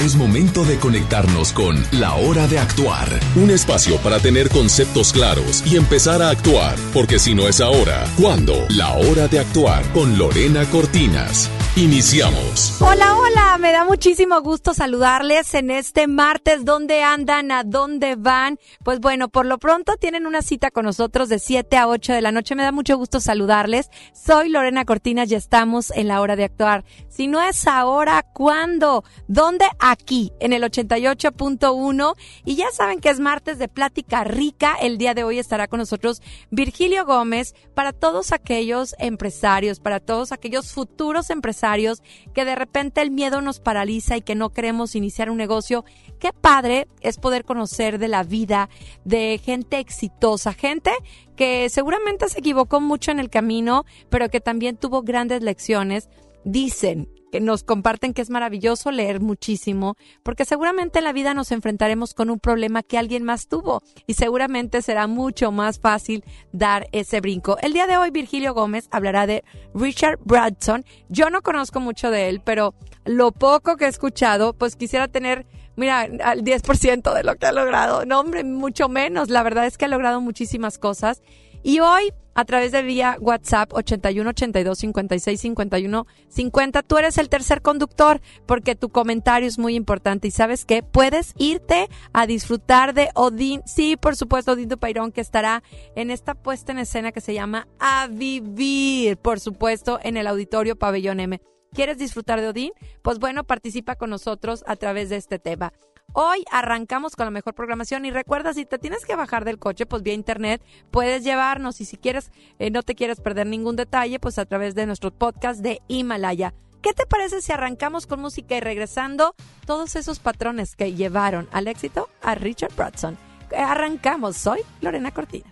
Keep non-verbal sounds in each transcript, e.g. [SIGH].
es momento de conectarnos con La Hora de Actuar, un espacio para tener conceptos claros y empezar a actuar, porque si no es ahora, ¿cuándo? La Hora de Actuar con Lorena Cortinas. Iniciamos. Hola, hola, me da muchísimo gusto saludarles en este martes. ¿Dónde andan? ¿A dónde van? Pues bueno, por lo pronto tienen una cita con nosotros de 7 a 8 de la noche. Me da mucho gusto saludarles. Soy Lorena Cortinas y estamos en la hora de actuar. Si no es ahora, ¿cuándo? ¿Dónde? Aquí, en el 88.1. Y ya saben que es martes de plática rica. El día de hoy estará con nosotros Virgilio Gómez para todos aquellos empresarios, para todos aquellos futuros empresarios que de repente el miedo nos paraliza y que no queremos iniciar un negocio. Qué padre es poder conocer de la vida de gente exitosa, gente que seguramente se equivocó mucho en el camino, pero que también tuvo grandes lecciones. Dicen que nos comparten que es maravilloso leer muchísimo, porque seguramente en la vida nos enfrentaremos con un problema que alguien más tuvo y seguramente será mucho más fácil dar ese brinco. El día de hoy Virgilio Gómez hablará de Richard Bradson. Yo no conozco mucho de él, pero lo poco que he escuchado, pues quisiera tener mira, al 10% de lo que ha logrado. No, hombre, mucho menos. La verdad es que ha logrado muchísimas cosas. Y hoy, a través de vía WhatsApp 81 82 56 51 50, tú eres el tercer conductor porque tu comentario es muy importante. Y sabes qué? Puedes irte a disfrutar de Odín. Sí, por supuesto, Odín Dupairón que estará en esta puesta en escena que se llama A Vivir, por supuesto, en el Auditorio Pabellón M. ¿Quieres disfrutar de Odín? Pues bueno, participa con nosotros a través de este tema. Hoy arrancamos con la mejor programación y recuerda, si te tienes que bajar del coche, pues vía internet puedes llevarnos y si quieres, eh, no te quieres perder ningún detalle, pues a través de nuestro podcast de Himalaya. ¿Qué te parece si arrancamos con música y regresando todos esos patrones que llevaron al éxito a Richard Bradson? Arrancamos, soy Lorena Cortina.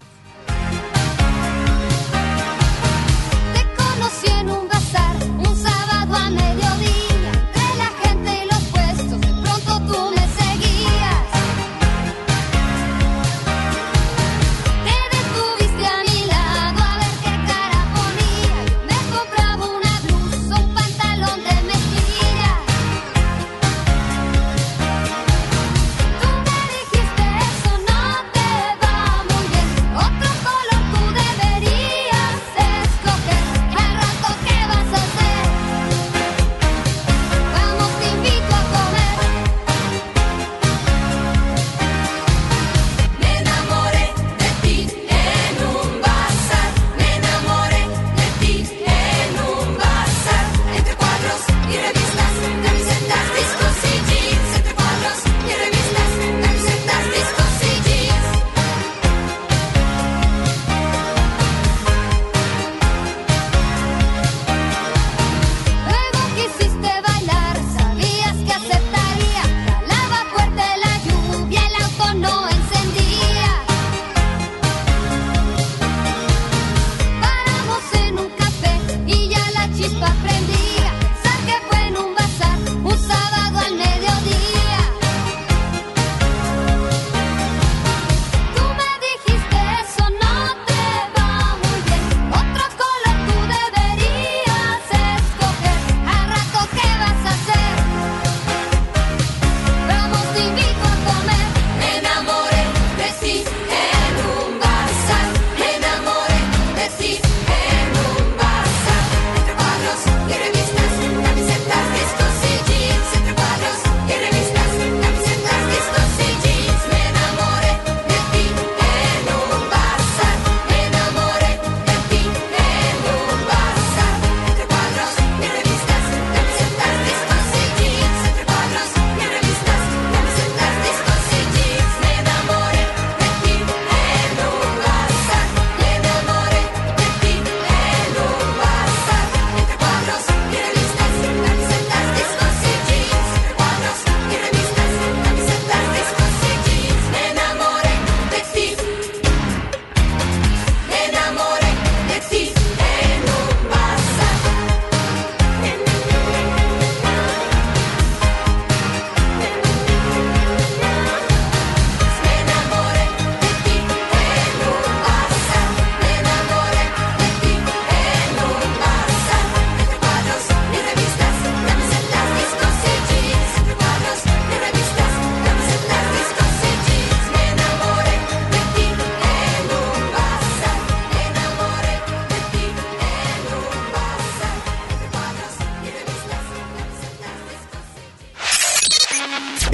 Te conocí en un bazar, un sábado a mediodía.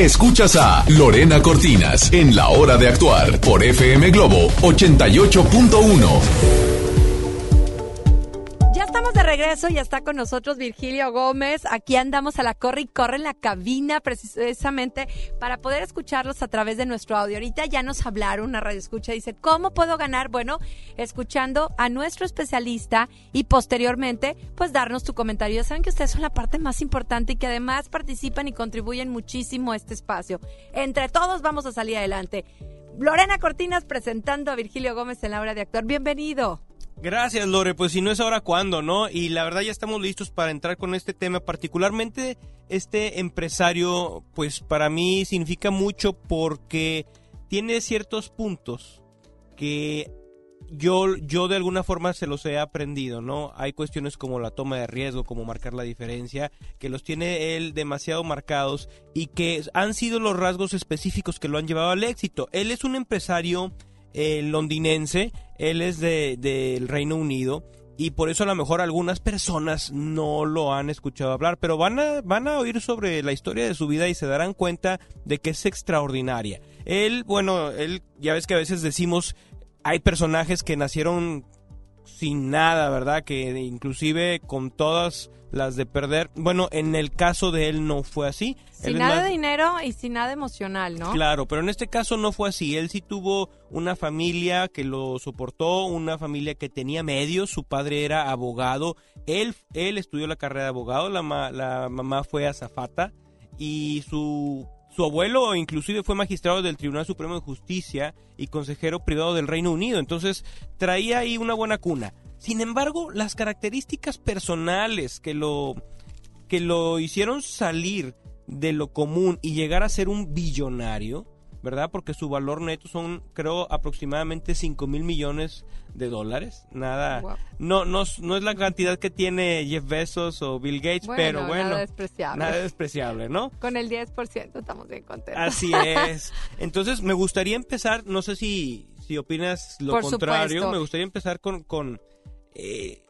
Escuchas a Lorena Cortinas en La Hora de Actuar por FM Globo 88.1. Regreso, ya está con nosotros Virgilio Gómez. Aquí andamos a la corre y corre en la cabina precisamente para poder escucharlos a través de nuestro audio. Ahorita ya nos hablaron, una radio escucha, dice, ¿cómo puedo ganar? Bueno, escuchando a nuestro especialista y posteriormente, pues darnos tu comentario. Ya saben que ustedes son la parte más importante y que además participan y contribuyen muchísimo a este espacio. Entre todos vamos a salir adelante. Lorena Cortinas presentando a Virgilio Gómez en la hora de actuar. Bienvenido. Gracias, Lore. Pues si no es ahora, ¿cuándo, no? Y la verdad ya estamos listos para entrar con este tema. Particularmente este empresario, pues para mí significa mucho porque tiene ciertos puntos que yo, yo de alguna forma se los he aprendido, ¿no? Hay cuestiones como la toma de riesgo, como marcar la diferencia, que los tiene él demasiado marcados y que han sido los rasgos específicos que lo han llevado al éxito. Él es un empresario londinense, él es del de, Reino Unido y por eso a lo mejor algunas personas no lo han escuchado hablar, pero van a, van a oír sobre la historia de su vida y se darán cuenta de que es extraordinaria. Él, bueno, él, ya ves que a veces decimos, hay personajes que nacieron sin nada, ¿verdad? Que inclusive con todas las de perder. Bueno, en el caso de él no fue así. Sin nada de dinero y sin nada emocional, ¿no? Claro, pero en este caso no fue así. Él sí tuvo una familia que lo soportó, una familia que tenía medios. Su padre era abogado. Él, él estudió la carrera de abogado. La, la mamá fue azafata. Y su su abuelo inclusive fue magistrado del Tribunal Supremo de Justicia y consejero privado del Reino Unido, entonces traía ahí una buena cuna. Sin embargo, las características personales que lo, que lo hicieron salir de lo común y llegar a ser un billonario, ¿verdad? Porque su valor neto son, creo, aproximadamente 5 mil millones de dólares. Nada, no, no, no es la cantidad que tiene Jeff Bezos o Bill Gates, pero bueno. Nada despreciable. Nada despreciable, ¿no? [LAUGHS] Con el 10% estamos bien contentos. Así es. Entonces, me gustaría empezar, no sé si, si opinas lo contrario, me gustaría empezar con, con eh,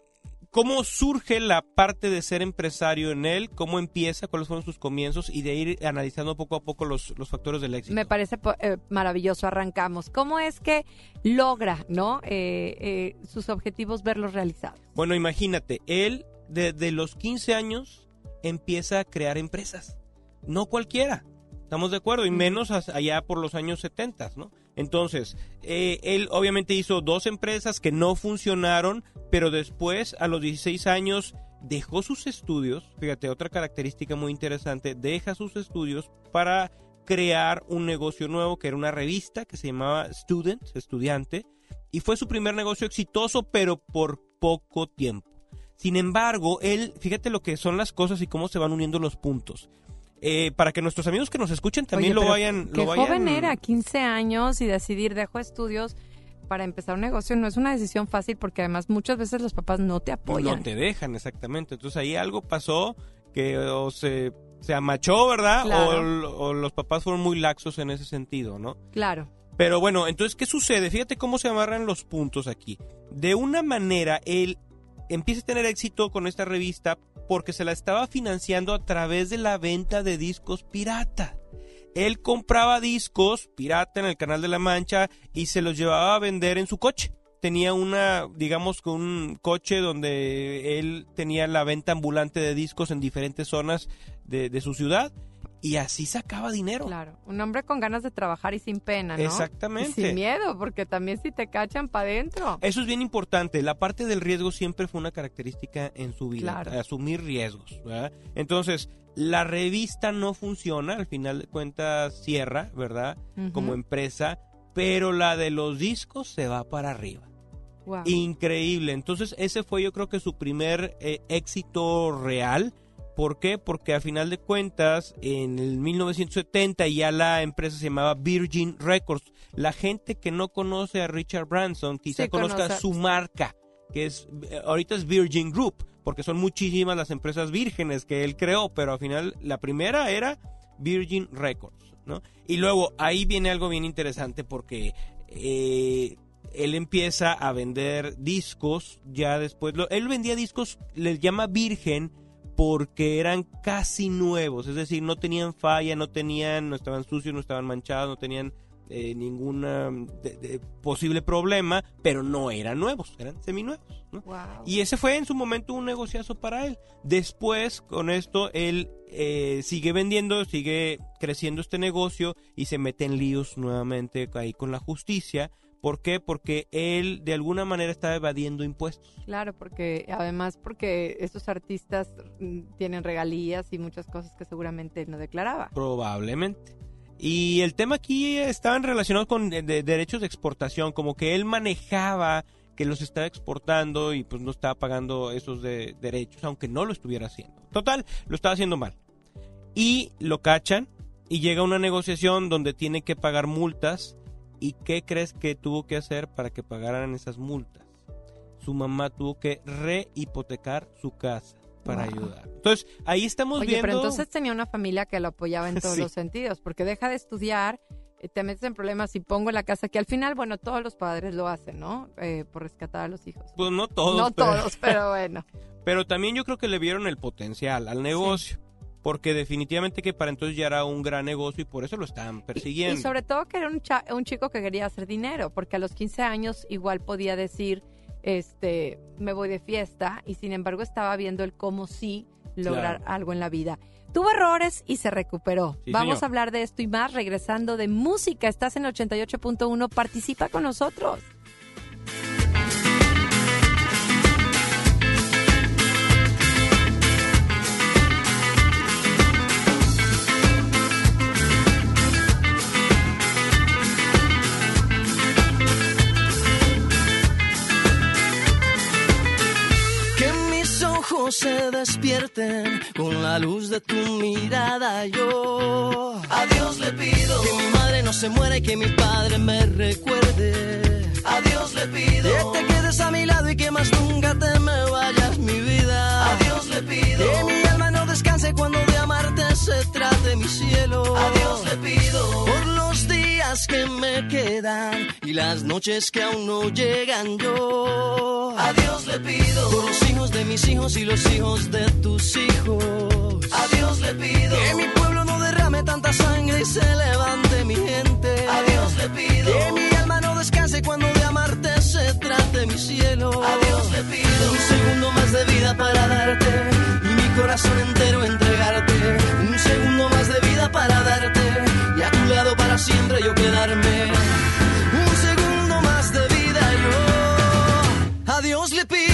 ¿Cómo surge la parte de ser empresario en él? ¿Cómo empieza? ¿Cuáles fueron sus comienzos? Y de ir analizando poco a poco los, factores del éxito. Me parece eh, maravilloso. Arrancamos. ¿Cómo es que logra no eh, sus objetivos verlos realizados? Bueno, imagínate, él desde los 15 años empieza a crear empresas. No cualquiera. ¿Estamos de acuerdo? Y menos allá por los años 70, ¿no? Entonces, eh, él obviamente hizo dos empresas que no funcionaron, pero después, a los 16 años, dejó sus estudios. Fíjate, otra característica muy interesante, deja sus estudios para crear un negocio nuevo que era una revista que se llamaba Student, estudiante, y fue su primer negocio exitoso, pero por poco tiempo. Sin embargo, él, fíjate lo que son las cosas y cómo se van uniendo los puntos. Eh, para que nuestros amigos que nos escuchen también lo vayan... Qué lo joven era, 15 años y decidir, dejo estudios para empezar un negocio no es una decisión fácil porque además muchas veces los papás no te apoyan. No te dejan, exactamente. Entonces ahí algo pasó que o se, se amachó, ¿verdad? O, los papás fueron muy laxos en ese sentido, ¿no? Claro. Pero bueno, entonces, ¿qué sucede? Fíjate cómo se amarran los puntos aquí. De una manera, él empieza a tener éxito con esta revista porque se la estaba financiando a través de la venta de discos pirata. Él compraba discos pirata en el Canal de la Mancha y se los llevaba a vender en su coche. Tenía una, digamos un coche donde él tenía la venta ambulante de discos en diferentes zonas de, de su ciudad y así sacaba dinero. Claro, un hombre con ganas de trabajar y sin pena, ¿no? Exactamente. sin miedo, porque también si te cachan para adentro. Eso es bien importante. La parte del riesgo siempre fue una característica en su vida, asumir riesgos. ¿verdad? Entonces, la revista no funciona, al final de cuentas cierra, ¿verdad? Como empresa, pero la de los discos se va para arriba. Increíble. Entonces, ese fue yo creo que su primer eh, éxito real ¿Por qué? Porque a final de cuentas, en el 1970 ya la empresa se llamaba Virgin Records. La gente que no conoce a Richard Branson quizá conozca su marca, que es eh, ahorita es Virgin Group, porque son muchísimas las empresas vírgenes que él creó, pero al final la primera era Virgin Records, ¿no? Y luego ahí viene algo bien interesante porque eh, él empieza a vender discos, ya después, él vendía discos, les llama Virgen, porque eran casi nuevos, es decir, no tenían falla, no tenían, no estaban sucios, no estaban manchados, no tenían eh, ningún posible problema, pero no eran nuevos, eran seminuevos. ¿no? Y ese fue en su momento un negociazo para él. Después, con esto, él eh, sigue vendiendo, sigue creciendo este negocio y se mete en líos nuevamente ahí con la justicia. ¿Por qué? Porque él de alguna manera está evadiendo impuestos. Claro, porque además porque estos artistas mm, tienen regalías y muchas cosas que seguramente no declaraba. Probablemente. Y el tema aquí estaban relacionados con derechos de exportación, como que él manejaba que los estaba exportando y pues no estaba pagando esos de, derechos, aunque no lo estuviera haciendo. Total, lo estaba haciendo mal. Y lo cachan y llega una negociación donde tiene que pagar multas. ¿Y qué crees que tuvo que hacer para que pagaran esas multas? Su mamá tuvo que rehipotecar su casa para ayudar. Entonces, ahí estamos Oye, viendo... pero entonces tenía una familia que lo apoyaba en todos los sentidos, porque deja de estudiar, eh, te metes en problemas y pongo la casa, que al final, bueno, todos los padres lo hacen, ¿no? Eh, por rescatar a los hijos. Pues no todos. No todos, pero bueno. [LAUGHS] Pero también yo creo que le vieron el potencial al negocio. Porque definitivamente que para entonces ya era un gran negocio y por eso lo estaban persiguiendo. Y, sobre todo que era un, un chico que quería hacer dinero, porque a los 15 años igual podía decir, este, me voy de fiesta y sin embargo estaba viendo el cómo sí lograr algo en la vida. Tuvo errores y se recuperó. Vamos a hablar de esto y más regresando de música. Estás en 88.1, participa con nosotros. Se despierten con la luz de tu mirada. Yo a Dios le pido que mi madre no se muera y que mi padre me recuerde. A Dios le pido que te quedes a mi lado y que más nunca te me vayas mi vida. A Dios le pido que mi descanse cuando de amarte se trate mi cielo. A Dios le pido por los días que me quedan y las noches que aún no llegan yo. A Dios le pido por los hijos de mis hijos y los hijos de tus hijos. A Dios le pido que mi pueblo no derrame tanta sangre y se levante mi gente. A Dios le pido que mi alma no descanse cuando de amarte se trate mi cielo. A Dios le pido un segundo más de vida para darte corazón entero entregarte. Un segundo más de vida para darte y a tu lado para siempre yo quedarme. Un segundo más de vida yo. A Dios le pido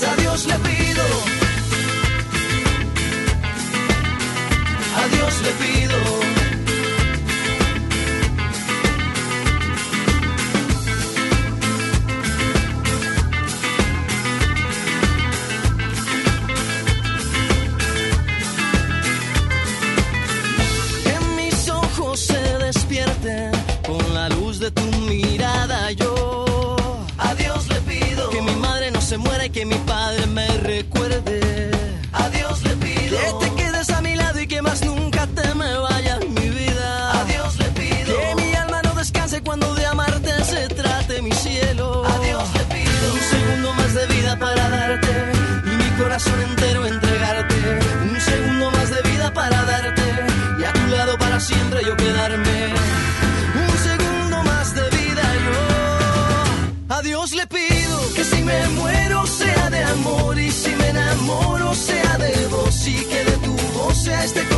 días a Dios le pido.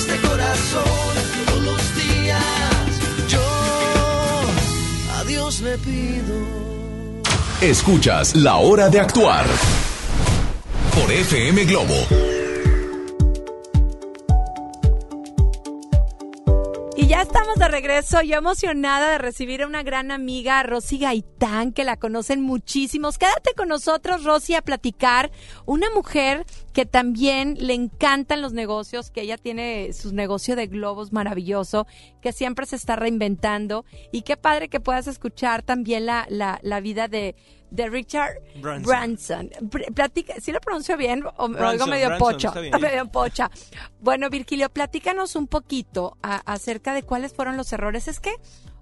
este corazón. Todos los días yo a Dios le pido. Escuchas La Hora de Actuar por FM Globo. De regreso, yo emocionada de recibir a una gran amiga, Rosy Gaitán, que la conocen muchísimos. Quédate con nosotros, Rosy, a platicar. Una mujer que también le encantan los negocios, que ella tiene su negocio de globos maravilloso, que siempre se está reinventando. Y qué padre que puedas escuchar también la, la, la vida de, de Richard Branson. Platica, ¿sí lo pronuncio bien o Branson, oigo medio Branson, pocho? está bien. [LAUGHS] Medio pocha. Bueno, Virgilio, platícanos un poquito a- acerca de cuáles fueron los errores. Es que,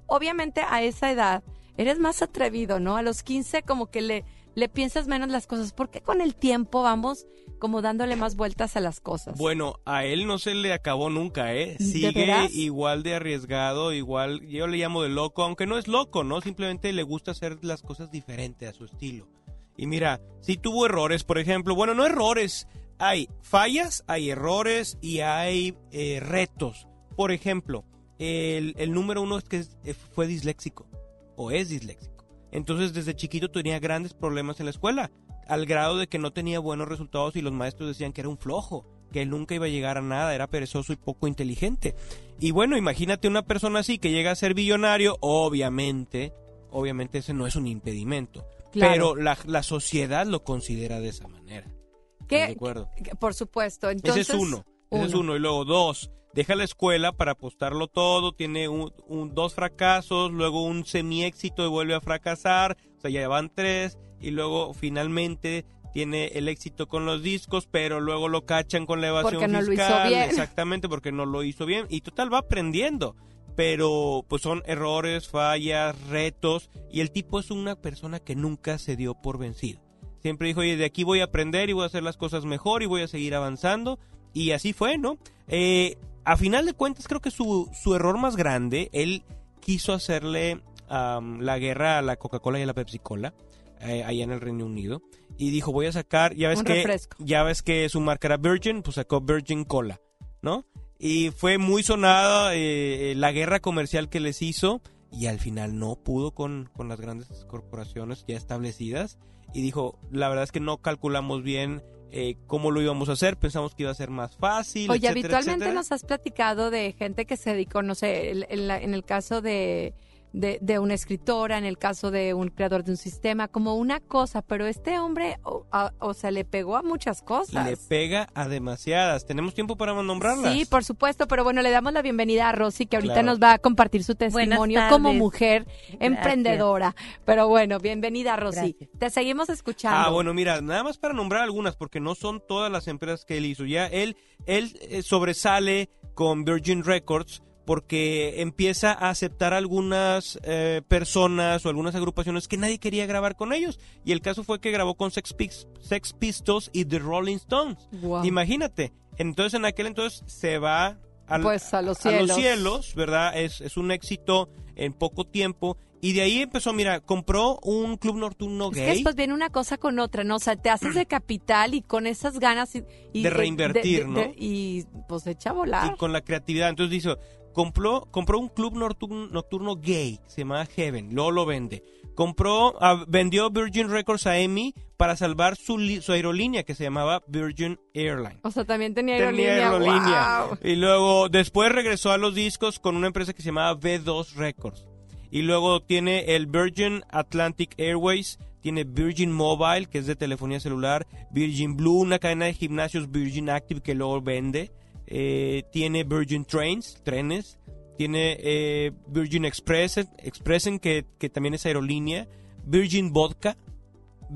obviamente, a esa edad eres más atrevido, ¿no? A los 15 como que le, le piensas menos las cosas. ¿Por qué con el tiempo vamos como dándole más vueltas a las cosas? Bueno, a él no se le acabó nunca, ¿eh? ¿De Sigue igual de arriesgado, igual, yo le llamo de loco, aunque no es loco, ¿no? Simplemente le gusta hacer las cosas diferentes a su estilo. Y mira, si tuvo errores, por ejemplo, bueno, no errores, hay fallas, hay errores y hay eh, retos. Por ejemplo, el, el número uno es que eh, fue disléxico, o es disléxico. Entonces, desde chiquito tenía grandes problemas en la escuela, al grado de que no tenía buenos resultados y los maestros decían que era un flojo, que él nunca iba a llegar a nada, era perezoso y poco inteligente. Y bueno, imagínate una persona así que llega a ser billonario, obviamente, obviamente ese no es un impedimento. Claro. Pero la, la sociedad lo considera de esa manera. ¿Qué- ¿Estás de acuerdo? qué- Por supuesto. Entonces, ese es uno. Ese es uno. Y luego dos, deja la escuela para apostarlo todo, tiene un, un- dos fracasos, luego un semi-éxito y vuelve a fracasar, o sea, ya van tres, y luego finalmente tiene el éxito con los discos, pero luego lo cachan con la evasión Porque no lo hizo fiscal, bien. exactamente, porque no lo hizo bien, y total va aprendiendo, pero pues son errores, fallas, retos, y el tipo es una persona que nunca se dio por vencido. Siempre dijo, oye, de aquí voy a aprender y voy a hacer las cosas mejor y voy a seguir avanzando. Y así fue, ¿no? Eh, a final de cuentas, creo que su, su error más grande, él quiso hacerle la guerra a la Coca-Cola y a la Pepsi-Cola, eh, allá en el Reino Unido. Y dijo, voy a sacar, ya ves Un que refresco. ya ves que su marca era Virgin, pues sacó Virgin Cola, ¿no? Y fue muy sonada eh, la guerra comercial que les hizo y al final no pudo con, con las grandes corporaciones ya establecidas y dijo, la verdad es que no calculamos bien eh, cómo lo íbamos a hacer, pensamos que iba a ser más fácil. Oye, etcétera, habitualmente etcétera. nos has platicado de gente que se dedicó, no sé, en, en la- en el caso de, de, de una escritora, en el caso de un creador de un sistema, como una cosa, pero este hombre, o, a- o sea, le pegó a muchas cosas. Le pega a demasiadas. ¿Tenemos tiempo para nombrarlas? Sí, por supuesto, pero bueno, le damos la bienvenida a Rosy, que ahorita Claro. nos va a compartir su testimonio como mujer emprendedora. Pero bueno, bienvenida, Rosy. Gracias. Te seguimos escuchando. Ah, bueno, mira, nada más para nombrar algunas, porque no son todas las empresas que él hizo. Ya él, él eh, sobresale con Virgin Records porque empieza a aceptar algunas eh, personas o algunas agrupaciones que nadie quería grabar con ellos. Y el caso fue que grabó con Sex, Pis- Sex Pistols y The Rolling Stones. Imagínate. Entonces, en aquel entonces se va al- Pues a los a los cielos. cielos, ¿verdad? Es, es un éxito en poco tiempo. Y de ahí empezó, mira, compró un club nocturno Es gay. que después viene una cosa con otra, ¿no? O sea, te haces de [CLEARS THROAT] capital y con esas ganas y, y De reinvertir, ¿no? y pues echa a volar. y con la creatividad. Entonces dijo, compró, compró un club nocturno, nocturno gay, se llama Heaven, luego lo vende. Compró, ah, vendió Virgin Records a Emmy para salvar su, li- su aerolínea que se llamaba Virgin Airline. O sea, también tenía Tenía aerolínea. aerolínea. ¡Guau! Y luego, después regresó a los discos con una empresa que se llamaba V2 Records. Y luego tiene el Virgin Atlantic Airways, tiene Virgin Mobile, que es de telefonía celular, Virgin Blue, una cadena de gimnasios Virgin Active que luego vende, eh, tiene Virgin Trains, trenes, tiene eh, Virgin Express, Expressen, que, que también es aerolínea, Virgin Vodka,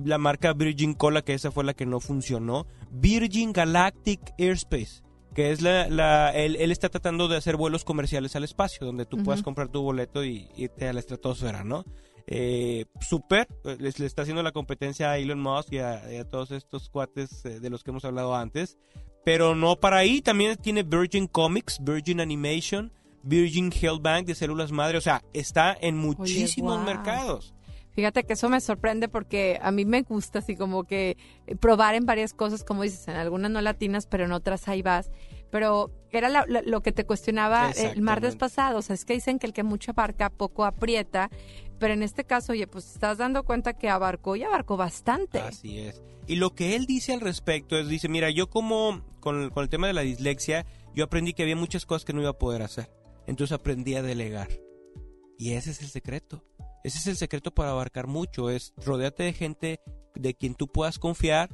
la marca Virgin Cola, que esa fue la que no funcionó, Virgin Galactic Airspace, que es la, la él, él está tratando de hacer vuelos comerciales al espacio, donde tú puedas comprar tu boleto y irte a la estratosfera, ¿no? Eh, super, le está haciendo la competencia a Elon Musk y a, todos estos cuates de los que hemos hablado antes. Pero no para ahí, también tiene Virgin Comics, Virgin Animation, Virgin Health Bank de células madre, o sea, está en muchísimos mercados. Fíjate que eso me sorprende porque a mí me gusta así como que probar en varias cosas, como dices, en algunas no latinas, pero en otras ahí vas. Pero era la- la- lo que te cuestionaba el martes pasado, o sea, es que dicen que el que mucho abarca poco aprieta, pero en este caso, oye, pues estás dando cuenta que abarcó y abarcó bastante. Así es. Y lo que él dice al respecto es, dice, mira, yo como con, con el tema de la dislexia, yo aprendí que había muchas cosas que no iba a poder hacer. Entonces aprendí a delegar. Y ese es el secreto. Ese es el secreto para abarcar mucho, es rodearte de gente de quien tú puedas confiar,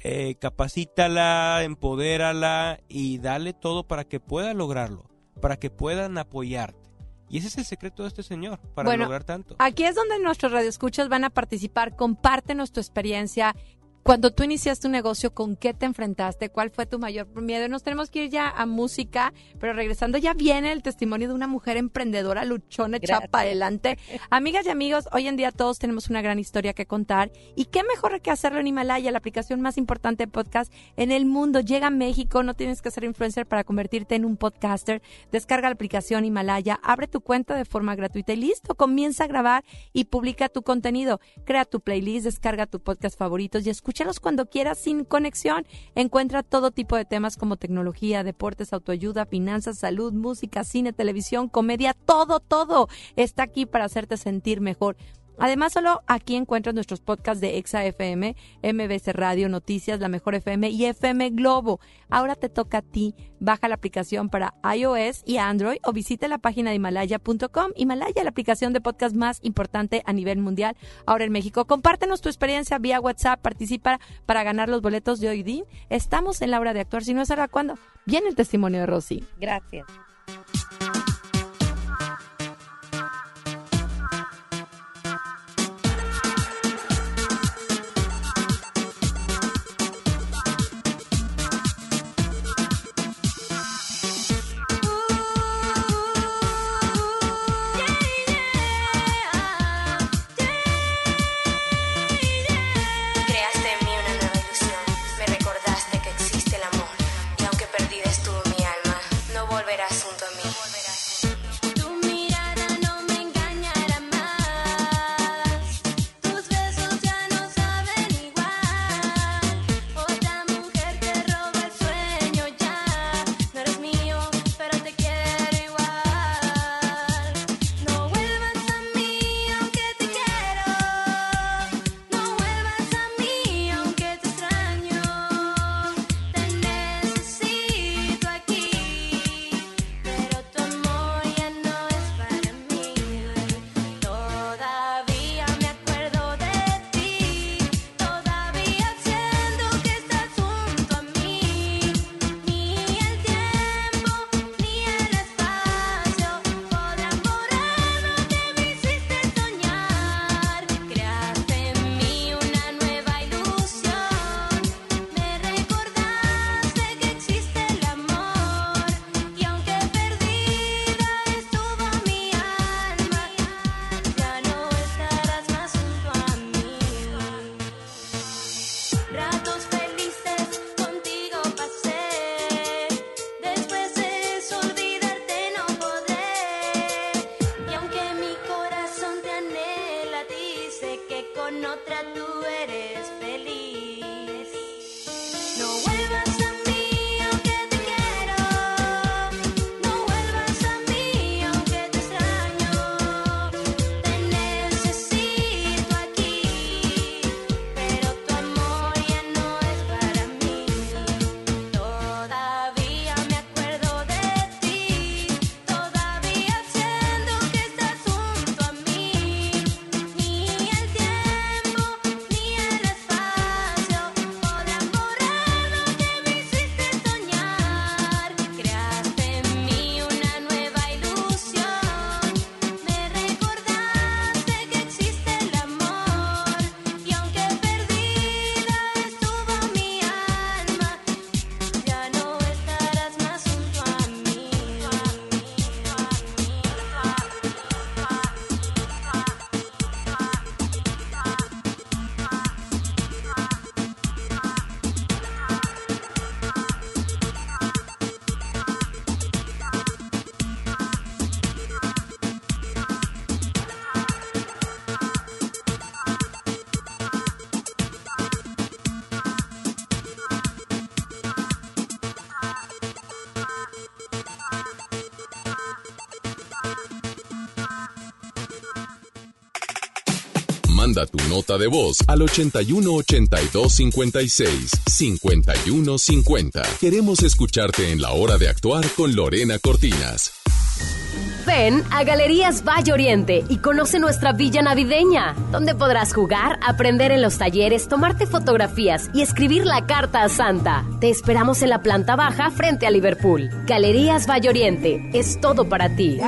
eh, capacítala, empodérala y dale todo para que pueda lograrlo, para que puedan apoyarte. Y ese es el secreto de este señor, para Bueno, lograr tanto. Aquí es donde nuestros radioescuchas van a participar. Compártenos tu experiencia. Cuando tú iniciaste un negocio, ¿con qué te enfrentaste? ¿Cuál fue tu mayor miedo? Nos tenemos que ir ya a música, pero regresando ya viene el testimonio de una mujer emprendedora, luchona, echada para adelante. Amigas y amigos, hoy en día todos tenemos una gran historia que contar. Y qué mejor que hacerlo en Himalaya, la aplicación más importante de podcast en el mundo. Llega a México, no tienes que ser influencer para convertirte en un podcaster. Descarga la aplicación Himalaya, abre tu cuenta de forma gratuita y listo, comienza a grabar y publica tu contenido. Crea tu playlist, descarga tu podcast favoritos y escúchalos cuando quieras sin conexión. Encuentra todo tipo de temas como tecnología, deportes, autoayuda, finanzas, salud, música, cine, televisión, comedia, todo, todo está aquí para hacerte sentir mejor. Además, solo aquí encuentras nuestros podcasts de Exa FM, MBC Radio, Noticias, La Mejor FM y FM Globo. Ahora te toca a ti. Baja la aplicación para iOS y Android o visita la página de Himalaya.com. Himalaya, la aplicación de podcast más importante a nivel mundial ahora en México. Compártenos tu experiencia vía WhatsApp. Participa para ganar los boletos de hoy día. Estamos en la hora de actuar. Si no es ahora, ¿cuándo? Viene el testimonio de Rosy. Gracias. Manda tu nota de voz al 81 82 56 51 50. Queremos escucharte en la hora de actuar con Lorena Cortinas. Ven a Galerías Valle Oriente y conoce nuestra villa navideña, donde podrás jugar, aprender en los talleres, tomarte fotografías y escribir la carta a Santa. Te esperamos en la planta baja frente a Liverpool. Galerías Valle Oriente, es todo para ti.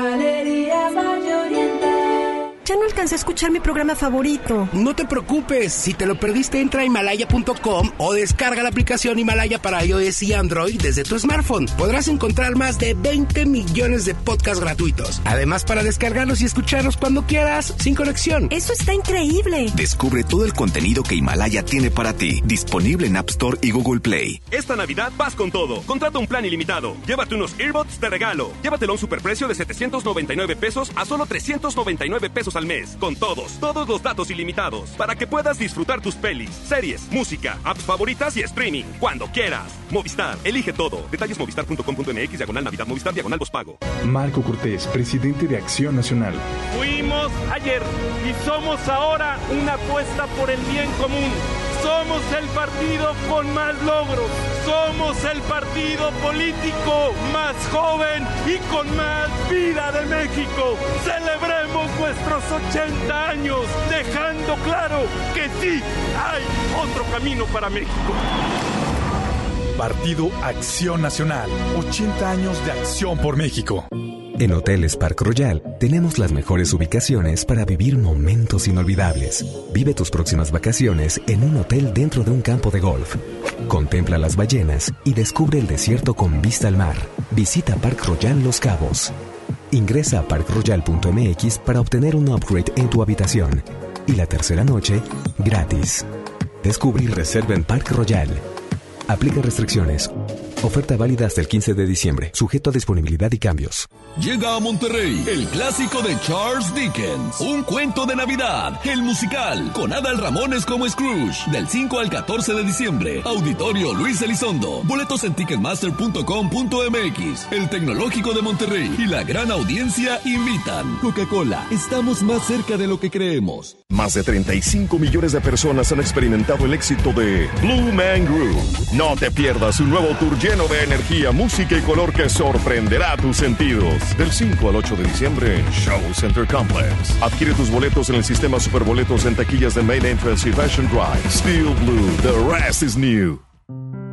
Ya no alcancé a escuchar mi programa favorito. No te preocupes, si te lo perdiste entra a himalaya.com o descarga la aplicación Himalaya para iOS y Android desde tu smartphone. Podrás encontrar más de 20 millones de podcasts gratuitos. Además para descargarlos y escucharlos cuando quieras, sin conexión. Eso está increíble. Descubre todo el contenido que Himalaya tiene para ti, disponible en App Store y Google Play. Esta Navidad vas con todo. Contrata un plan ilimitado. Llévate unos earbuds de regalo. Llévatelo a un superprecio de 799 pesos a solo 399 pesos al mes. Con todos, todos los datos ilimitados. Para que puedas disfrutar tus pelis, series, música, apps favoritas y streaming. Cuando quieras. Movistar, elige todo. Detalles movistar.com.mx, diagonal Navidad, Movistar, diagonal pago. Marco Cortés, presidente de Acción Nacional. Fuimos ayer y somos ahora una apuesta por el bien común. Somos el partido con más logros. Somos el partido político más joven y con más vida de México. Celebremos nuestros 80 años, dejando claro que sí hay otro camino para México. Partido Acción Nacional. 80 años de acción por México. En Hoteles Park Royal tenemos las mejores ubicaciones para vivir momentos inolvidables. Vive tus próximas vacaciones en un hotel dentro de un campo de golf. Contempla las ballenas y descubre el desierto con vista al mar. Visita Park Royal Los Cabos. Ingresa a parkroyal.mx para obtener un upgrade en tu habitación. Y la tercera noche, gratis. Descubre y reserva en Park Royal. Aplica restricciones. Oferta válida hasta el 15 de diciembre, sujeto a disponibilidad y cambios. Llega a Monterrey el clásico de Charles Dickens, un cuento de Navidad, el musical, con Adal Ramones como Scrooge, del 5 al 14 de diciembre. Auditorio Luis Elizondo. Boletos en ticketmaster.com.mx. El Tecnológico de Monterrey y la gran audiencia invitan. Coca-Cola, estamos más cerca de lo que creemos. Más de 35 millones de personas han experimentado el éxito de Blue Man Group. No te pierdas un nuevo tour lleno de energía, música y color que sorprenderá tus sentidos. Del 5 al 8 de diciembre en Show Center Complex. Adquiere tus boletos en el sistema Superboletos en taquillas de Main Entrance y Fashion Drive. Steel Blue, the rest is new.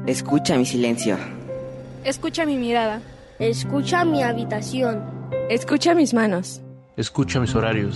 Escucha mi silencio. Escucha mi mirada. Escucha mi habitación. Escucha mis manos. Escucha mis horarios.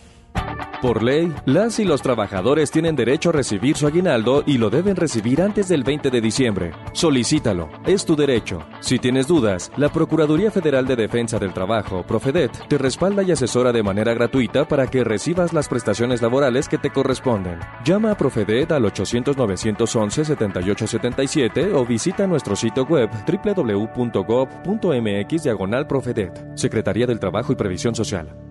Por ley, las y los trabajadores tienen derecho a recibir su aguinaldo y lo deben recibir antes del 20 de diciembre. Solicítalo, es tu derecho. Si tienes dudas, la Procuraduría Federal de Defensa del Trabajo, Profedet, te respalda y asesora de manera gratuita para que recibas las prestaciones laborales que te corresponden. Llama a Profedet al 800-911-7877 o visita nuestro sitio web www.gov.mx diagonal Secretaría del Trabajo y Previsión Social.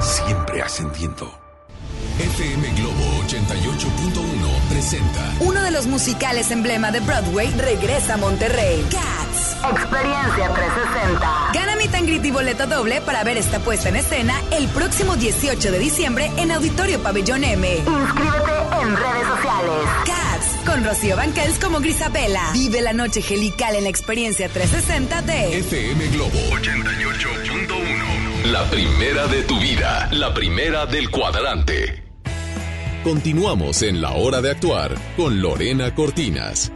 Siempre ascendiendo. FM Globo 88.1 presenta Uno de los musicales emblema de Broadway regresa a Monterrey. Cats. Experiencia 360. Gana mi tangrit y boleto doble para ver esta puesta en escena el próximo 18 de diciembre en Auditorio Pabellón M. Inscríbete en redes sociales. Cats, con Rocío Banquels como Grisabela. Vive la noche gelical en la experiencia 360 de FM Globo 88.1. La primera de tu vida, la primera del cuadrante. Continuamos en la hora de actuar con Lorena Cortinas.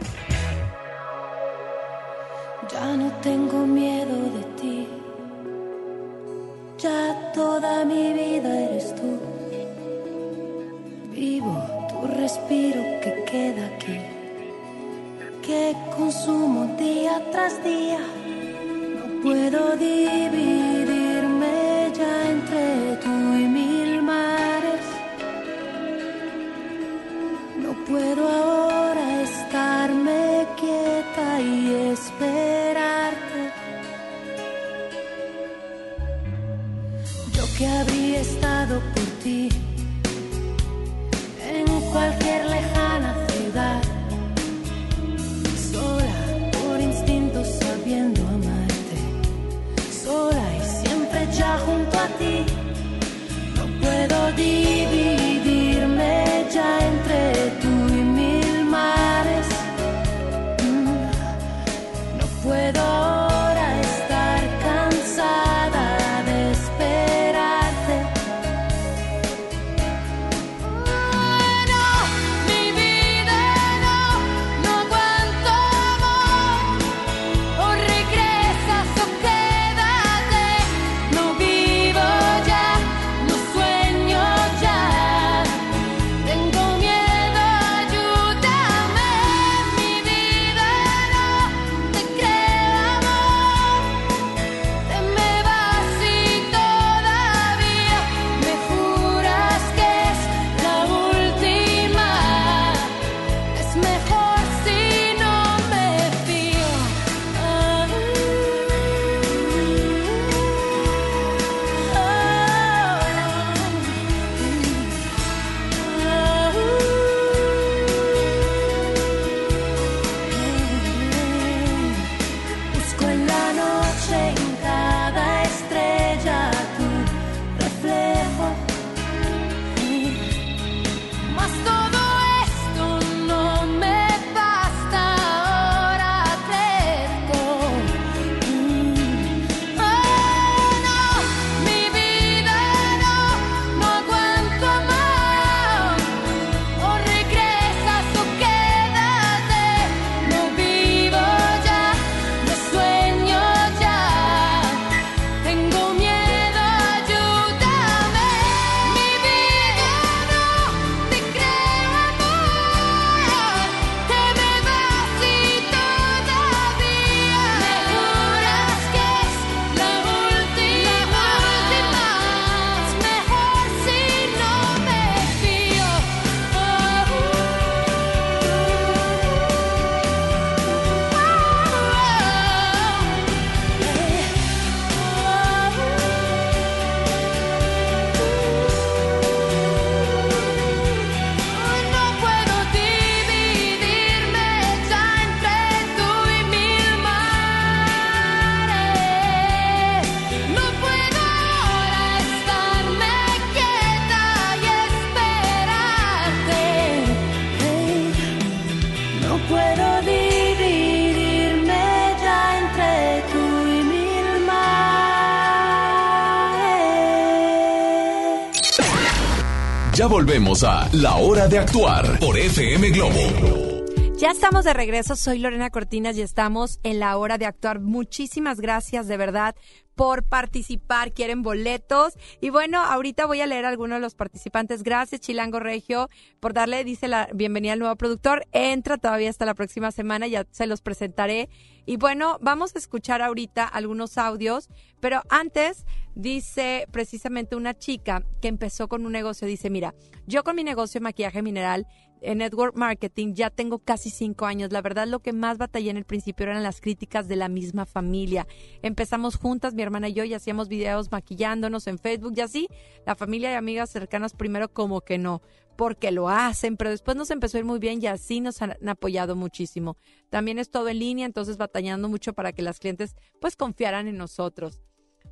Ya no tengo miedo de ti. Ya toda mi vida eres tú. Vivo tu respiro que queda aquí. Que consumo día tras día. No puedo dividirme volvemos a La Hora de Actuar por FM Globo. Ya estamos de regreso, soy Lorena Cortinas y estamos en la hora de actuar. Muchísimas gracias de verdad por participar, quieren boletos. Y bueno, ahorita voy a leer a algunos de los participantes. Gracias, Chilango Regio, por darle, dice la bienvenida al nuevo productor. Entra todavía hasta la próxima semana, ya se los presentaré. Y bueno, vamos a escuchar ahorita algunos audios, pero antes dice precisamente una chica que empezó con un negocio, dice, mira, yo con mi negocio de maquillaje mineral en network marketing ya tengo casi cinco años. La verdad, lo que más batallé en el principio eran las críticas de la misma familia. Empezamos juntas, mi hermana y yo, y hacíamos videos maquillándonos en Facebook y así. La familia y amigas cercanas primero como que no, porque lo hacen, pero después nos empezó a ir muy bien y así nos han, apoyado muchísimo. También es todo en línea, entonces batallando mucho para que las clientes pues confiaran en nosotros.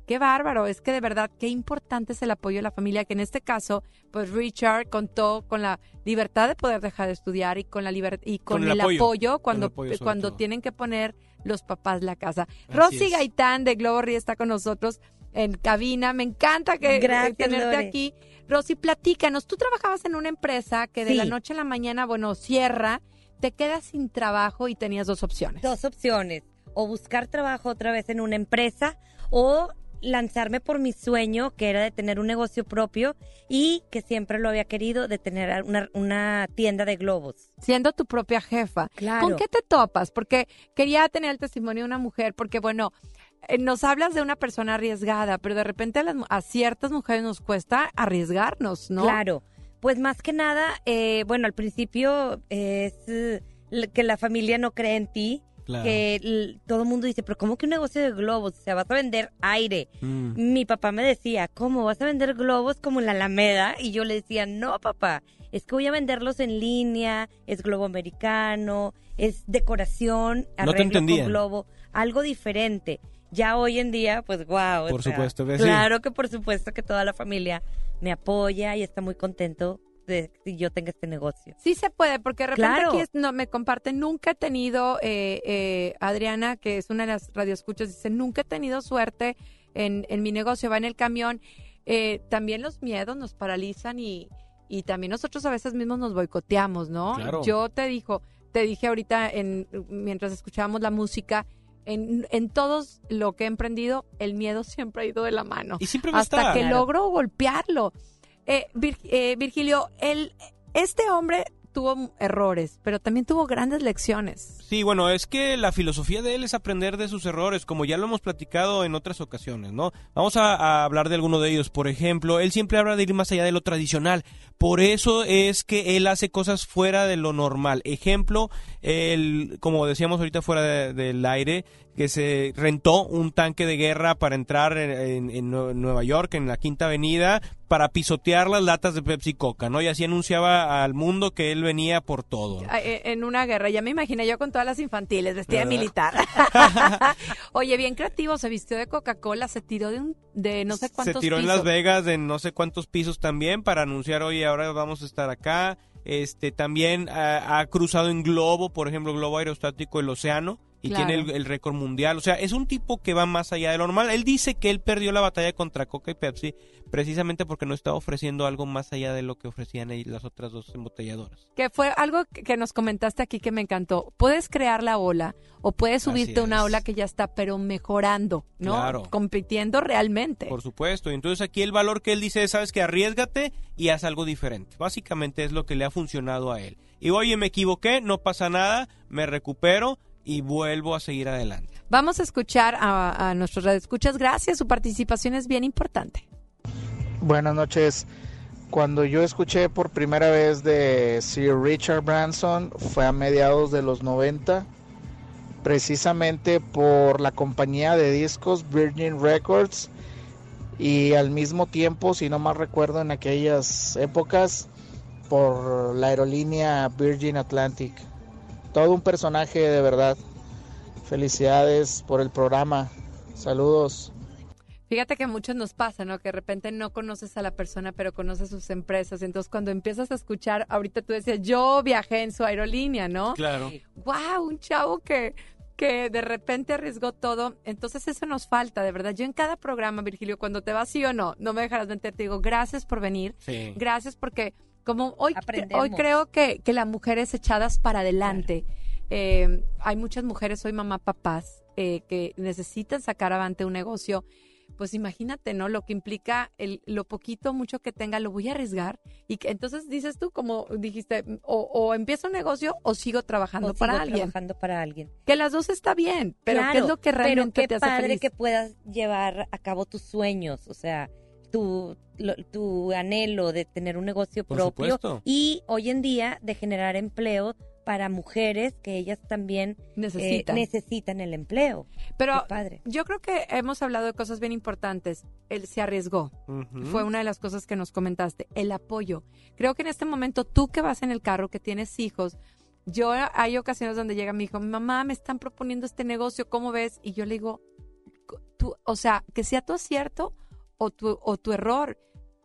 Qué bárbaro, es que de verdad qué importante es el apoyo de la familia, que en este caso, pues Richard contó con la libertad de poder dejar de estudiar y con la y con, Con el el, apoyo, apoyo, con el cuando, apoyo sobre cuando todo. tienen que poner los papás la casa. Así Rosy es. Gaitán de Globo Río está con nosotros en cabina. Me encanta que Gracias, tenerte Lore. aquí. Rosy, platícanos, tú trabajabas en una empresa que de Sí. la noche a la mañana, bueno, cierra, te quedas sin trabajo y tenías dos opciones. Dos opciones. O buscar trabajo otra vez en una empresa o lanzarme por mi sueño, que era de tener un negocio propio y que siempre lo había querido, de tener una, una tienda de globos. Siendo tu propia jefa. Claro. ¿Con qué te topas? Porque quería tener el testimonio de una mujer, porque bueno, eh, nos hablas de una persona arriesgada, pero de repente a, las a ciertas mujeres nos cuesta arriesgarnos, ¿no? Claro. Pues más que nada, eh, bueno, al principio es eh, que la familia no cree en ti. Claro. Que todo el mundo dice, pero ¿cómo que un negocio de globos? O sea, vas a vender aire. Mm. Mi papá me decía, ¿cómo vas a vender globos como en la Alameda? Y yo le decía, no, papá, es que voy a venderlos en línea, es globo americano, es decoración, No arreglo con entendían. globo, algo diferente. Ya hoy en día, pues wow. Por supuesto que sí. Claro que por supuesto que toda la familia me apoya y está muy contento de que yo tenga este negocio. Sí se puede, porque de repente Claro. aquí es- no, me comparten, nunca he tenido, eh, eh, Adriana, que es una de las radioescuchas, dice, nunca he tenido suerte en, en mi negocio, va en el camión. Eh, también los miedos nos paralizan y, y también nosotros a veces mismos nos boicoteamos, ¿no? Claro. Yo te dijo, te dije ahorita en, mientras escuchábamos la música, en, en todos lo que he emprendido, el miedo siempre ha ido de la mano. Y siempre va a Hasta estar. que Claro. logro golpearlo. Eh, eh, Virgilio, el, este hombre tuvo errores, pero también tuvo grandes lecciones. Sí, bueno, es que la filosofía de él es aprender de sus errores, como ya lo hemos platicado en otras ocasiones, ¿no? Vamos a, hablar de alguno de ellos. Por ejemplo, él siempre habla de ir más allá de lo tradicional. Por eso es que él hace cosas fuera de lo normal. Ejemplo, el, como decíamos ahorita fuera de- del aire, que se rentó un tanque de guerra para entrar en, en- en Nue- Nueva York, en la Quinta Avenida, para pisotear las latas de Pepsi Coca, ¿no? Y así anunciaba al mundo que él venía por todo. ¿no? Eh, En una guerra, ya me imaginé yo con todas las infantiles, vestida de militar. [LAUGHS] Oye, bien creativo, se vistió de Coca-Cola, se tiró de un, de no sé cuántos Se tiró en pisos. Las Vegas en no sé cuántos pisos también para anunciar, oye, ahora vamos a estar acá. Este también ah, ha cruzado en globo, por ejemplo, globo aerostático el océano y Claro. tiene el, el récord mundial. O sea, es un tipo que va más allá de lo normal. Él dice que él perdió la batalla contra Coca y Pepsi precisamente porque no estaba ofreciendo algo más allá de lo que ofrecían las otras dos embotelladoras. Que fue algo que nos comentaste aquí que me encantó. Puedes crear la ola o puedes subirte a una ola que ya está, pero mejorando, ¿no? Claro. Compitiendo realmente. Por supuesto. Y entonces aquí el valor que él dice es, sabes que arriesgate y haz algo diferente. Básicamente es lo que le ha funcionado a él. Y oye, me equivoqué, no pasa nada, me recupero y vuelvo a seguir adelante. Vamos a escuchar a, a nuestros radioescuchas. Gracias, su participación es bien importante. Buenas noches. Cuando yo escuché por primera vez de Sir Richard Branson fue a mediados de los 90, precisamente por la compañía de discos Virgin Records y al mismo tiempo, si no mal recuerdo, en aquellas épocas, por la aerolínea Virgin Atlantic. Todo un personaje de verdad. Felicidades por el programa. Saludos. Fíjate que a muchos nos pasa, ¿no? Que de repente no conoces a la persona, pero conoces sus empresas. Entonces, cuando empiezas a escuchar, ahorita tú decías, yo viajé en su aerolínea, ¿no? Claro. ¡Wow! Un chavo que, que de repente arriesgó todo. Entonces, eso nos falta, de verdad. Yo en cada programa, Virgilio, cuando te vas sí o no, no me dejarás mentir, te digo, gracias por venir. Sí. Gracias porque, como hoy, Aprendemos. hoy creo que, que las mujeres echadas para adelante. Eh, hay muchas mujeres hoy mamá papás eh, que necesitan sacar adelante un negocio pues imagínate, ¿no? Lo que implica el, lo poquito, mucho que tenga, lo voy a arriesgar. Y que entonces dices tú, como dijiste, o, o empiezo un negocio o sigo trabajando O para sigo alguien. trabajando para alguien. Que las dos está bien, pero ¿qué es lo que realmente pero qué te hace padre feliz? que puedas llevar a cabo tus sueños, o sea, tu, lo- tu anhelo de tener un negocio Por propio supuesto. y hoy en día de generar empleo para mujeres que ellas también eh, Necesitan. necesitan el empleo. Pero padre. yo creo que hemos hablado de cosas bien importantes. Él se arriesgó. Fue una de las cosas que nos comentaste. El apoyo. Creo que en este momento, tú que vas en el carro, que tienes hijos, yo hay ocasiones donde llega mi hijo, mamá, me están proponiendo este negocio, ¿cómo ves? Y yo le digo, tú, o sea, que sea tu acierto o tu, o tu error.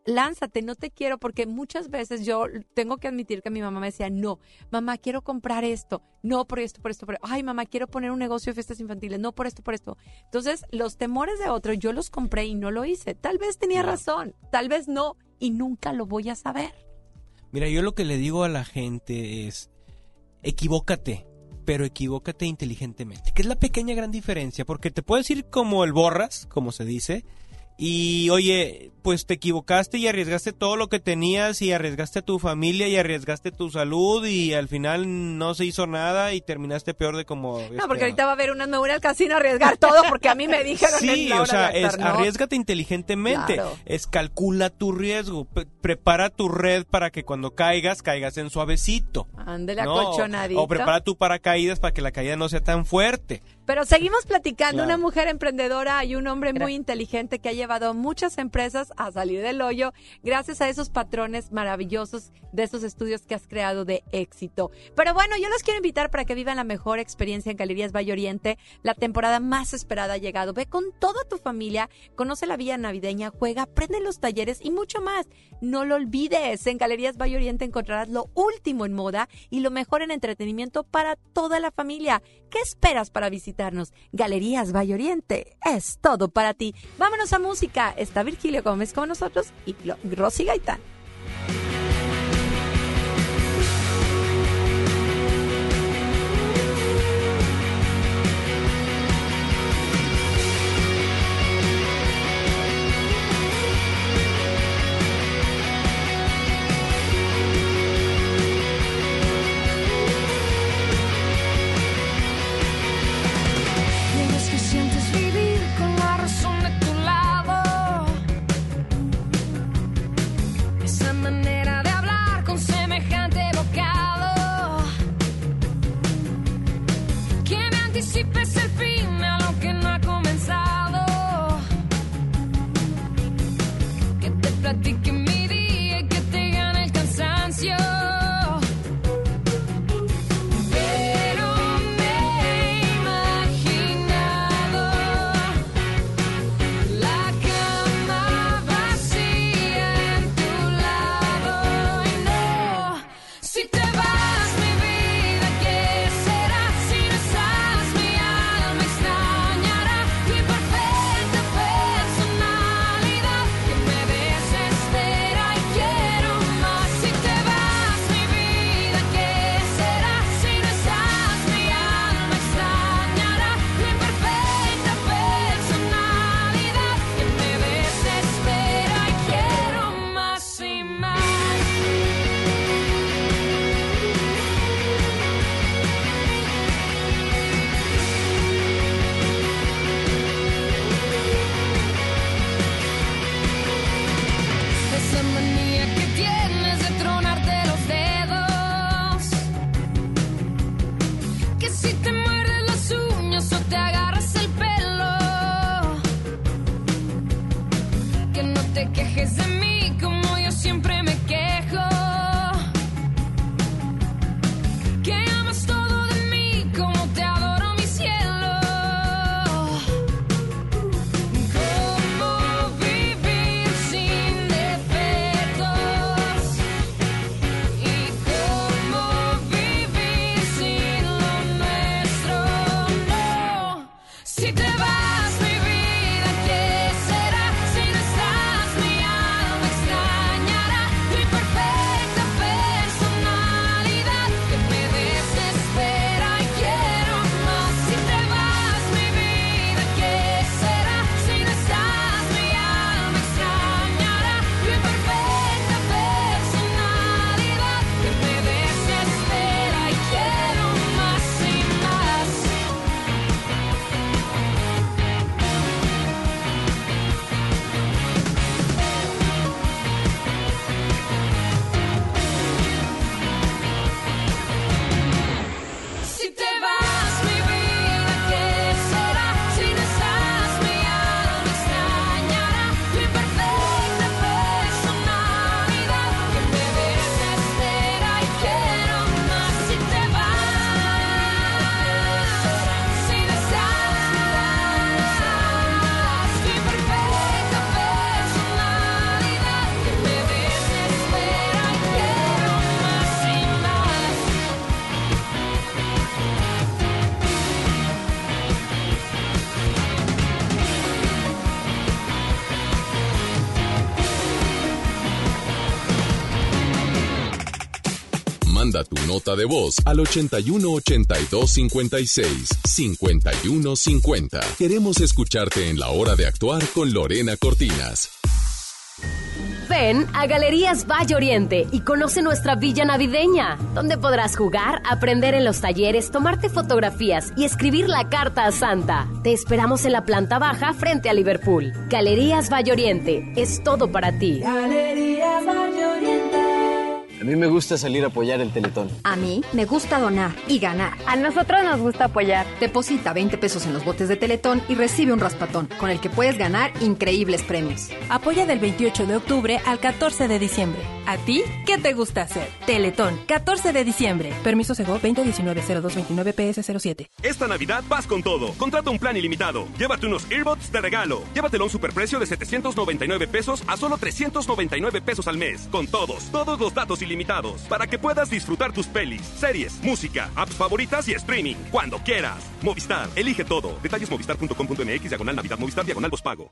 Lánzate, no te quiero, porque muchas veces yo tengo que admitir que mi mamá me decía, no, mamá, quiero comprar esto, no por esto, por esto, por esto. Ay, mamá, quiero poner un negocio de fiestas infantiles, no por esto, por esto. Entonces, los temores de otro, yo los compré y no lo hice. Tal vez tenía razón, tal vez no, y nunca lo voy a saber. Mira, yo lo que le digo a la gente es, equivócate, pero equivócate inteligentemente, que es la pequeña gran diferencia, porque te puedes ir como el borras, como se dice, y oye, pues te equivocaste y arriesgaste todo lo que tenías y arriesgaste a tu familia y arriesgaste tu salud y al final no se hizo nada y terminaste peor de como... No, porque ahorita va a haber una voy al casino arriesgar todo porque a mí me [LAUGHS] dijeron en Sí, o sea, es arriesgate inteligentemente, Claro. es calcula tu riesgo, prepara tu red para que cuando caigas, caigas en suavecito. Ándele ¿no? acolchonadito. O prepara tu paracaídas para que la caída no sea tan fuerte. Pero seguimos platicando, Claro. una mujer emprendedora y un hombre muy inteligente que ha llevado a muchas empresas a salir del hoyo gracias a esos patrones maravillosos de esos estudios que has creado de éxito. Pero bueno, yo los quiero invitar para que vivan la mejor experiencia en Galerías Valle Oriente. La temporada más esperada ha llegado. Ve con toda tu familia, conoce la villa navideña, juega, aprende los talleres y mucho más. No lo olvides, en Galerías Valle Oriente encontrarás lo último en moda y lo mejor en entretenimiento para toda la familia. ¿Qué esperas para Galerías Valle Oriente es todo para ti. Vámonos a música. Está Virgilio Gómez con nosotros y Rosy Gaitán. Que me nota de voz al 81 82 56 51 50. Queremos escucharte en la hora de actuar con Lorena Cortinas. Ven a Galerías Valle Oriente y conoce nuestra villa navideña, donde podrás jugar, aprender en los talleres, tomarte fotografías y escribir la carta a Santa. Te esperamos en la planta baja frente a Liverpool. Galerías Valle Oriente, es todo para ti. Galerías Valle Oriente. A mí me gusta salir a apoyar el Teletón. A mí me gusta donar y ganar. A nosotros nos gusta apoyar. Deposita 20 pesos en los botes de Teletón y recibe un raspatón, con el que puedes ganar increíbles premios. Apoya del 28 de octubre al 14 de diciembre. ¿A ti qué te gusta hacer? Teletón, 14 de diciembre. Permiso Sego 2019-0229-PS07. Esta Navidad vas con todo. Contrata un plan ilimitado. Llévate unos earbuds de regalo. Llévatelo a un superprecio de 799 pesos a solo 399 pesos al mes. Con todos, todos los datos ilimitados. Para que puedas disfrutar tus pelis, series, música, apps favoritas y streaming. Cuando quieras. Movistar, elige todo. Detalles movistar.com.mx, diagonal Navidad, Movistar, diagonal pago.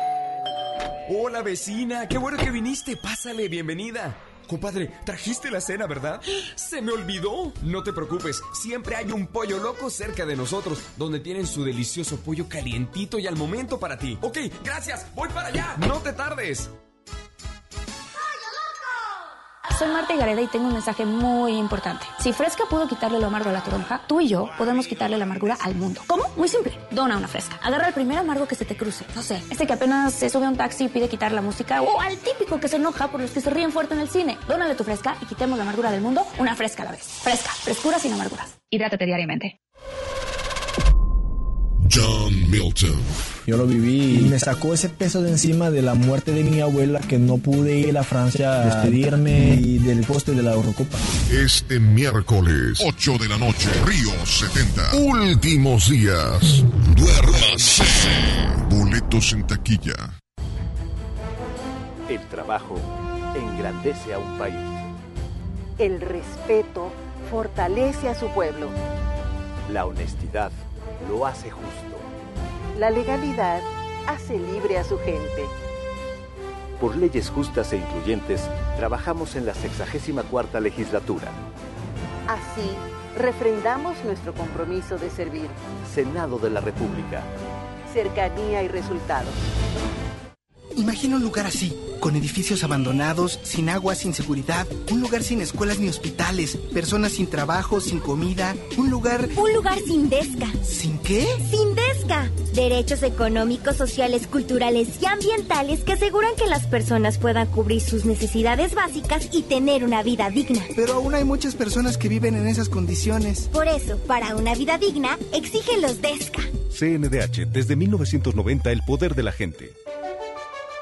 Hola vecina, qué bueno que viniste. Pásale, bienvenida. Compadre, trajiste la cena, ¿verdad? [GASPS] Se me olvidó. No te preocupes, siempre hay un pollo loco cerca de nosotros, donde tienen su delicioso pollo calientito y al momento para ti. Ok, gracias, voy para allá. No te tardes. Soy Marta Gareda y tengo un mensaje muy importante. Si Fresca pudo quitarle lo amargo a la toronja, tú y yo podemos quitarle la amargura al mundo. ¿Cómo? Muy simple. Dona una Fresca. Agarra el primer amargo que se te cruce. No sé, este que apenas se sube a un taxi y pide quitar la música o al típico que se enoja por los que se ríen fuerte en el cine. Dónale tu Fresca y quitemos la amargura del mundo una Fresca a la vez. Fresca. Frescura sin amarguras. Hidrátate diariamente. John Milton. Yo lo viví y me sacó ese peso de encima de la muerte de mi abuela que no pude ir a Francia a despedirme y del poste de la Eurocopa. Este miércoles, 8 de la noche, Río 70. Últimos días. Duérmase. Boletos en taquilla. El trabajo engrandece a un país. El respeto fortalece a su pueblo. La honestidad lo hace justo. La legalidad hace libre a su gente. Por leyes justas e incluyentes, trabajamos en la 64 legislatura. Así, refrendamos nuestro compromiso de servir. Senado de la República. Cercanía y resultados. Imagina un lugar así, con edificios abandonados, sin agua, sin seguridad, un lugar sin escuelas ni hospitales, personas sin trabajo, sin comida, un lugar... Un lugar sin desca. ¿Sin qué? Sin desca. Derechos económicos, sociales, culturales y ambientales que aseguran que las personas puedan cubrir sus necesidades básicas y tener una vida digna. Pero aún hay muchas personas que viven en esas condiciones. Por eso, para una vida digna, exige los desca. CNDH, desde 1990, el poder de la gente.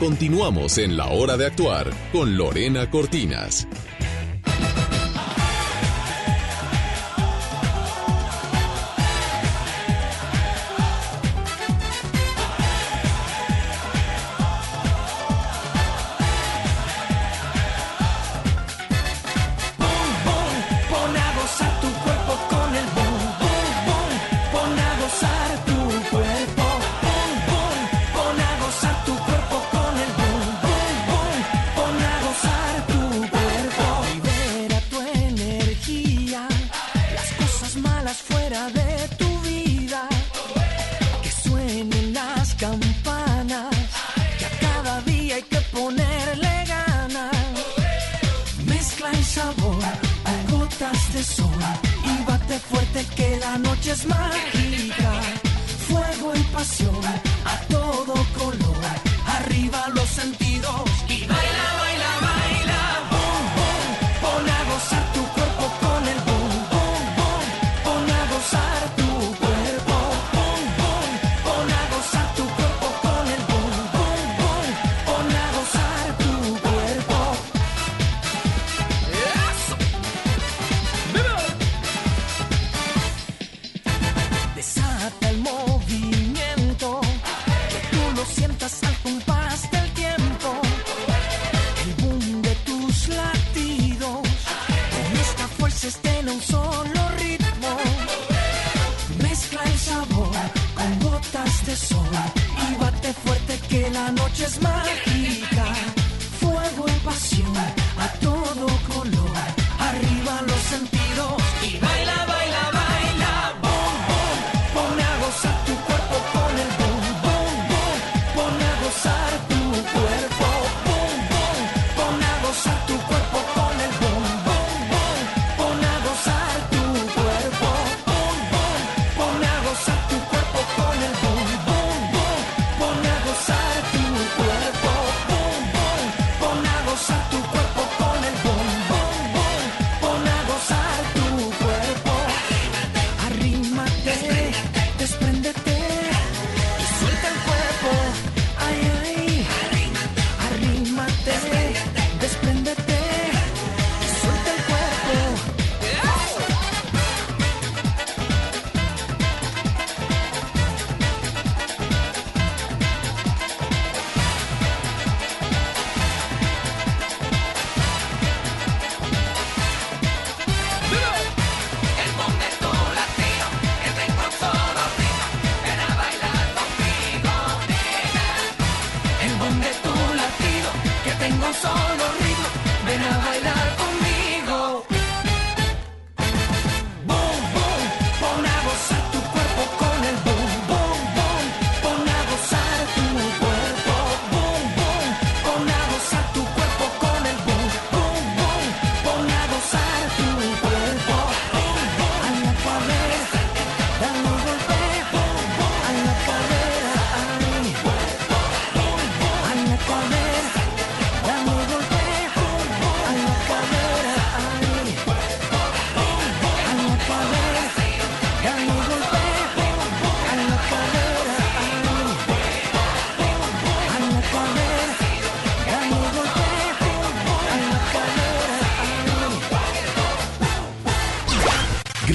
Continuamos en la hora de actuar con Lorena Cortinas.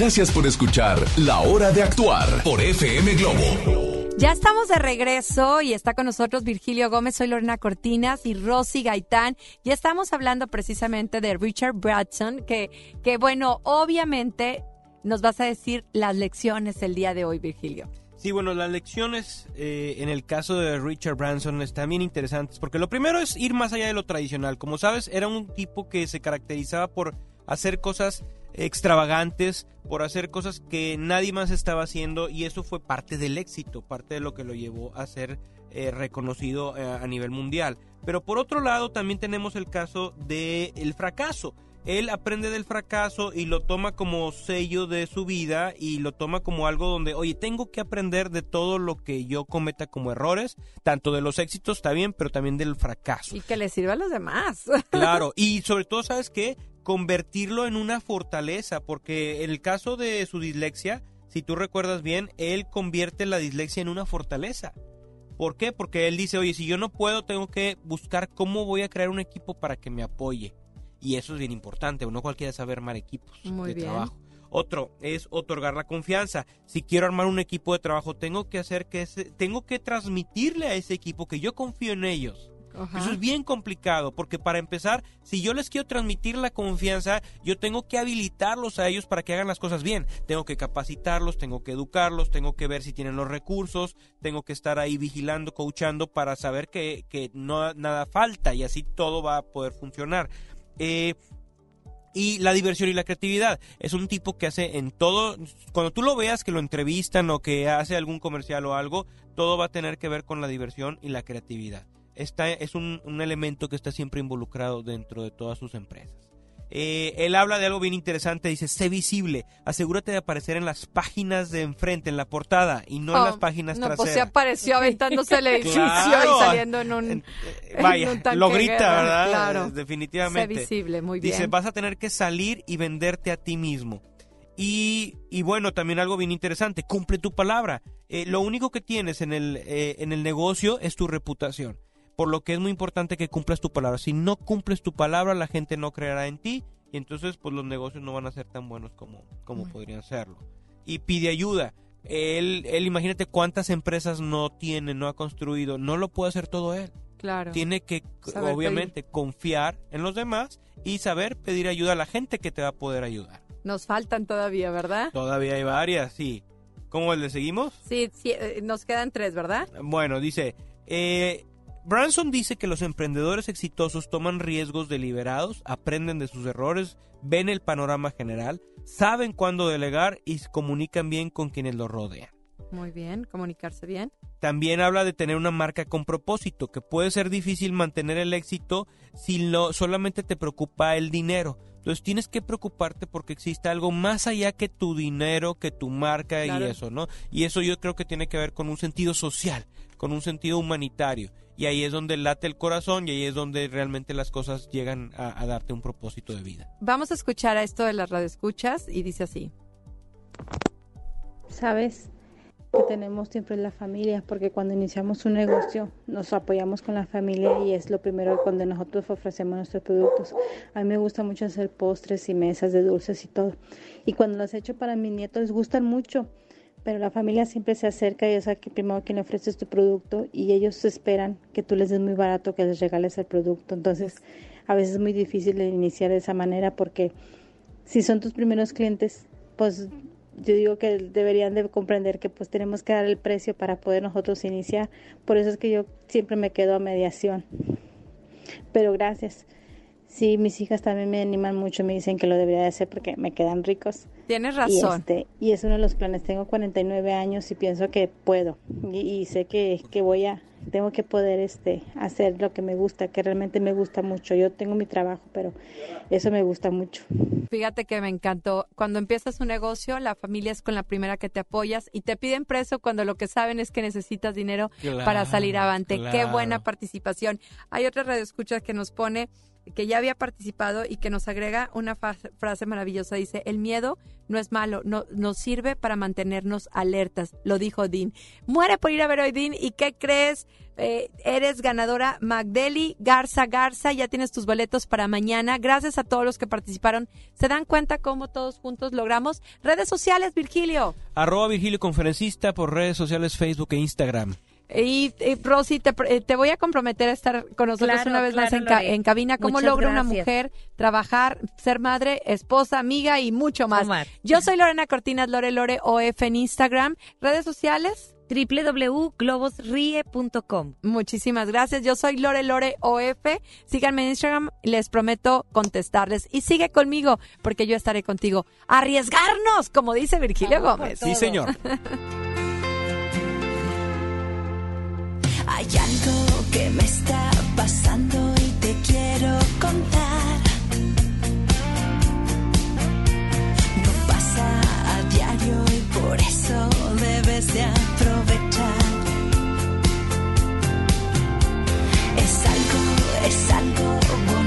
Gracias por escuchar La Hora de Actuar por FM Globo. Ya estamos de regreso y está con nosotros Virgilio Gómez, soy Lorena Cortinas y Rosy Gaitán. Ya estamos hablando precisamente de Richard Branson, que, que bueno, obviamente nos vas a decir las lecciones el día de hoy, Virgilio. Sí, bueno, las lecciones eh, en el caso de Richard Branson están bien interesantes porque lo primero es ir más allá de lo tradicional. Como sabes, era un tipo que se caracterizaba por hacer cosas extravagantes, por hacer cosas que nadie más estaba haciendo y eso fue parte del éxito, parte de lo que lo llevó a ser eh, reconocido eh, a nivel mundial. Pero por otro lado también tenemos el caso del el fracaso. Él aprende del fracaso y lo toma como sello de su vida y lo toma como algo donde, oye, tengo que aprender de todo lo que yo cometa como errores, tanto de los éxitos está bien, pero también del fracaso. Y que le sirva a los demás. Claro, [LAUGHS] y sobre todo, ¿sabes qué? Convertirlo en una fortaleza, porque en el caso de su dislexia, si tú recuerdas bien, él convierte la dislexia en una fortaleza. ¿Por qué? Porque él dice, oye, si yo no puedo, tengo que buscar cómo voy a crear un equipo para que me apoye. Y eso es bien importante, no cualquiera sabe armar equipos Muy de bien. trabajo. Otro es otorgar la confianza. Si quiero armar un equipo de trabajo, tengo que hacer que ese, tengo que transmitirle a ese equipo que yo confío en ellos. Ajá. Eso es bien complicado, porque para empezar, si yo les quiero transmitir la confianza, yo tengo que habilitarlos a ellos para que hagan las cosas bien. Tengo que capacitarlos, tengo que educarlos, tengo que ver si tienen los recursos, tengo que estar ahí vigilando, coachando para saber que, que no nada falta y así todo va a poder funcionar. Eh, y la diversión y la creatividad. Es un tipo que hace en todo, cuando tú lo veas que lo entrevistan o que hace algún comercial o algo, todo va a tener que ver con la diversión y la creatividad. Esta es un, un elemento que está siempre involucrado dentro de todas sus empresas. Eh, él habla de algo bien interesante, dice, sé visible, asegúrate de aparecer en las páginas de enfrente, en la portada, y no en las Oh, páginas no, traseras. pues se apareció aventándose el [LAUGHS] edificio Claro. y saliendo en un. en Vaya, un tanque lo grita, guerra, ¿verdad? Claro. Eh, Definitivamente. Sé visible, muy Dice, bien. vas a tener que salir y venderte a ti mismo. Y, y bueno, también algo bien interesante, cumple tu palabra. Eh, lo único que tienes en el, eh, en el negocio es tu reputación. Por lo que es muy importante que cumplas tu palabra. Si no cumples tu palabra, la gente no creerá en ti y entonces pues los negocios no van a ser tan buenos como, como podrían serlo. Y pide ayuda. Él, él, imagínate cuántas empresas no tiene, no ha construido, no lo puede hacer todo él. Claro. Tiene que, Saber obviamente, confiar en los demás y saber pedir ayuda a la gente que te va a poder ayudar. Nos faltan todavía, ¿verdad? Todavía hay varias, sí. ¿Cómo le seguimos? Sí, sí, eh, nos quedan tres, ¿verdad? Bueno, dice, eh, Branson dice que los emprendedores exitosos toman riesgos deliberados, aprenden de sus errores, ven el panorama general, saben cuándo delegar y se comunican bien con quienes los rodean. Muy bien, comunicarse bien. También habla de tener una marca con propósito, que puede ser difícil mantener el éxito si no, solamente te preocupa el dinero. Entonces tienes que preocuparte porque existe algo más allá que tu dinero, que tu marca Claro. y eso, ¿no? Y eso yo creo que tiene que ver con un sentido social, con un sentido humanitario. Y ahí es donde late el corazón y ahí es donde realmente las cosas llegan a, a darte un propósito de vida. Vamos a escuchar a esto de las radioescuchas y dice así. Sabes que tenemos siempre la familia, porque cuando iniciamos un negocio nos apoyamos con la familia y es lo primero cuando nosotros ofrecemos nuestros productos. A mí me gusta mucho hacer postres y mesas de dulces y todo. Y cuando los he hecho para mis nietos les gustan mucho, pero la familia siempre se acerca y es aquí primero quien le ofreces tu producto y ellos esperan que tú les des muy barato, que les regales el producto. Entonces, a veces es muy difícil de iniciar de esa manera porque si son tus primeros clientes, pues yo digo que deberían de comprender que pues tenemos que dar el precio para poder nosotros iniciar. Por eso es que yo siempre me quedo a mediación. Pero gracias. Sí, mis hijas también me animan mucho, me dicen que lo debería de hacer porque me quedan ricos. Tienes Y, razón. este, y es uno de los planes. Tengo 49 años y pienso que puedo. Y, y sé que, que voy a, tengo que poder este, hacer lo que me gusta, que realmente me gusta mucho. Yo tengo mi trabajo, pero eso me gusta mucho. Fíjate que me encantó. Cuando empiezas un negocio, la familia es con la primera que te apoyas y te piden preso cuando lo que saben es que necesitas dinero Claro, para salir avante. Qué buena participación. Hay otra radioescucha que nos pone que ya había participado y que nos agrega una frase maravillosa. Dice, el miedo no es malo, no, nos sirve para mantenernos alertas, lo dijo Dean. Muere por ir a ver hoy, Dean. ¿Y qué crees? Eh, eres ganadora Magdeli Garza Garza, ya tienes tus boletos para mañana. Gracias a todos los que participaron. ¿Se dan cuenta cómo todos juntos logramos? Redes sociales, Virgilio. Arroba Virgilio Conferencista por redes sociales Facebook e Instagram. Y, Rosy, te, te voy a comprometer a estar con nosotros Claro, una vez más en, ca- Lore. en cabina. ¿Cómo Muchas logra una mujer trabajar, ser madre, esposa, amiga y mucho más? Yo soy Lorena Cortinas, Lore Lore OF en Instagram. ¿Redes sociales? www.globosrie.com. Muchísimas gracias. Yo soy Lore Lore OF. Síganme en Instagram. Les prometo contestarles. Y sigue conmigo, porque yo estaré contigo. Arriesgarnos, como dice Virgilio Gómez. Sí, señor. [LAUGHS] Algo que me está pasando y te quiero contar. No pasa a diario y por eso debes de aprovechar. Es algo, es algo bonito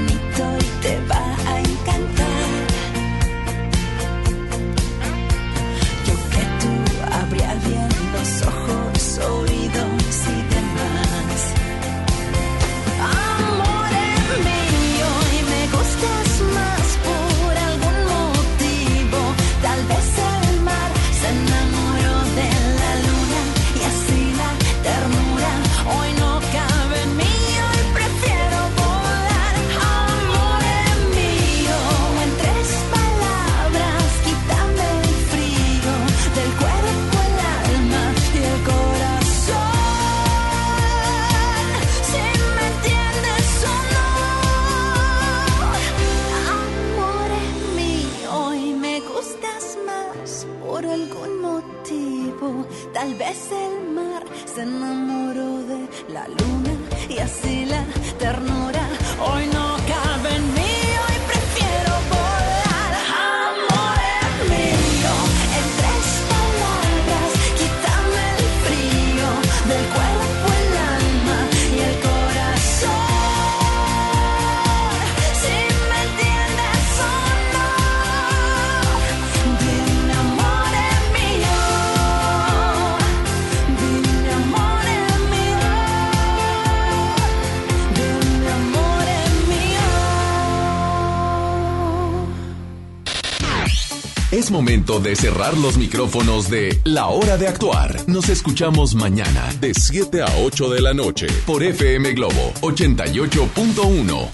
Es momento de cerrar los micrófonos de La Hora de Actuar. Nos escuchamos mañana de 7 a 8 de la noche por FM Globo 88.1.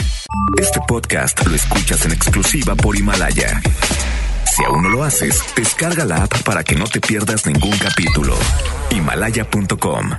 Este podcast lo escuchas en exclusiva por Himalaya. Si aún no lo haces, descarga la app para que no te pierdas ningún capítulo. Himalaya.com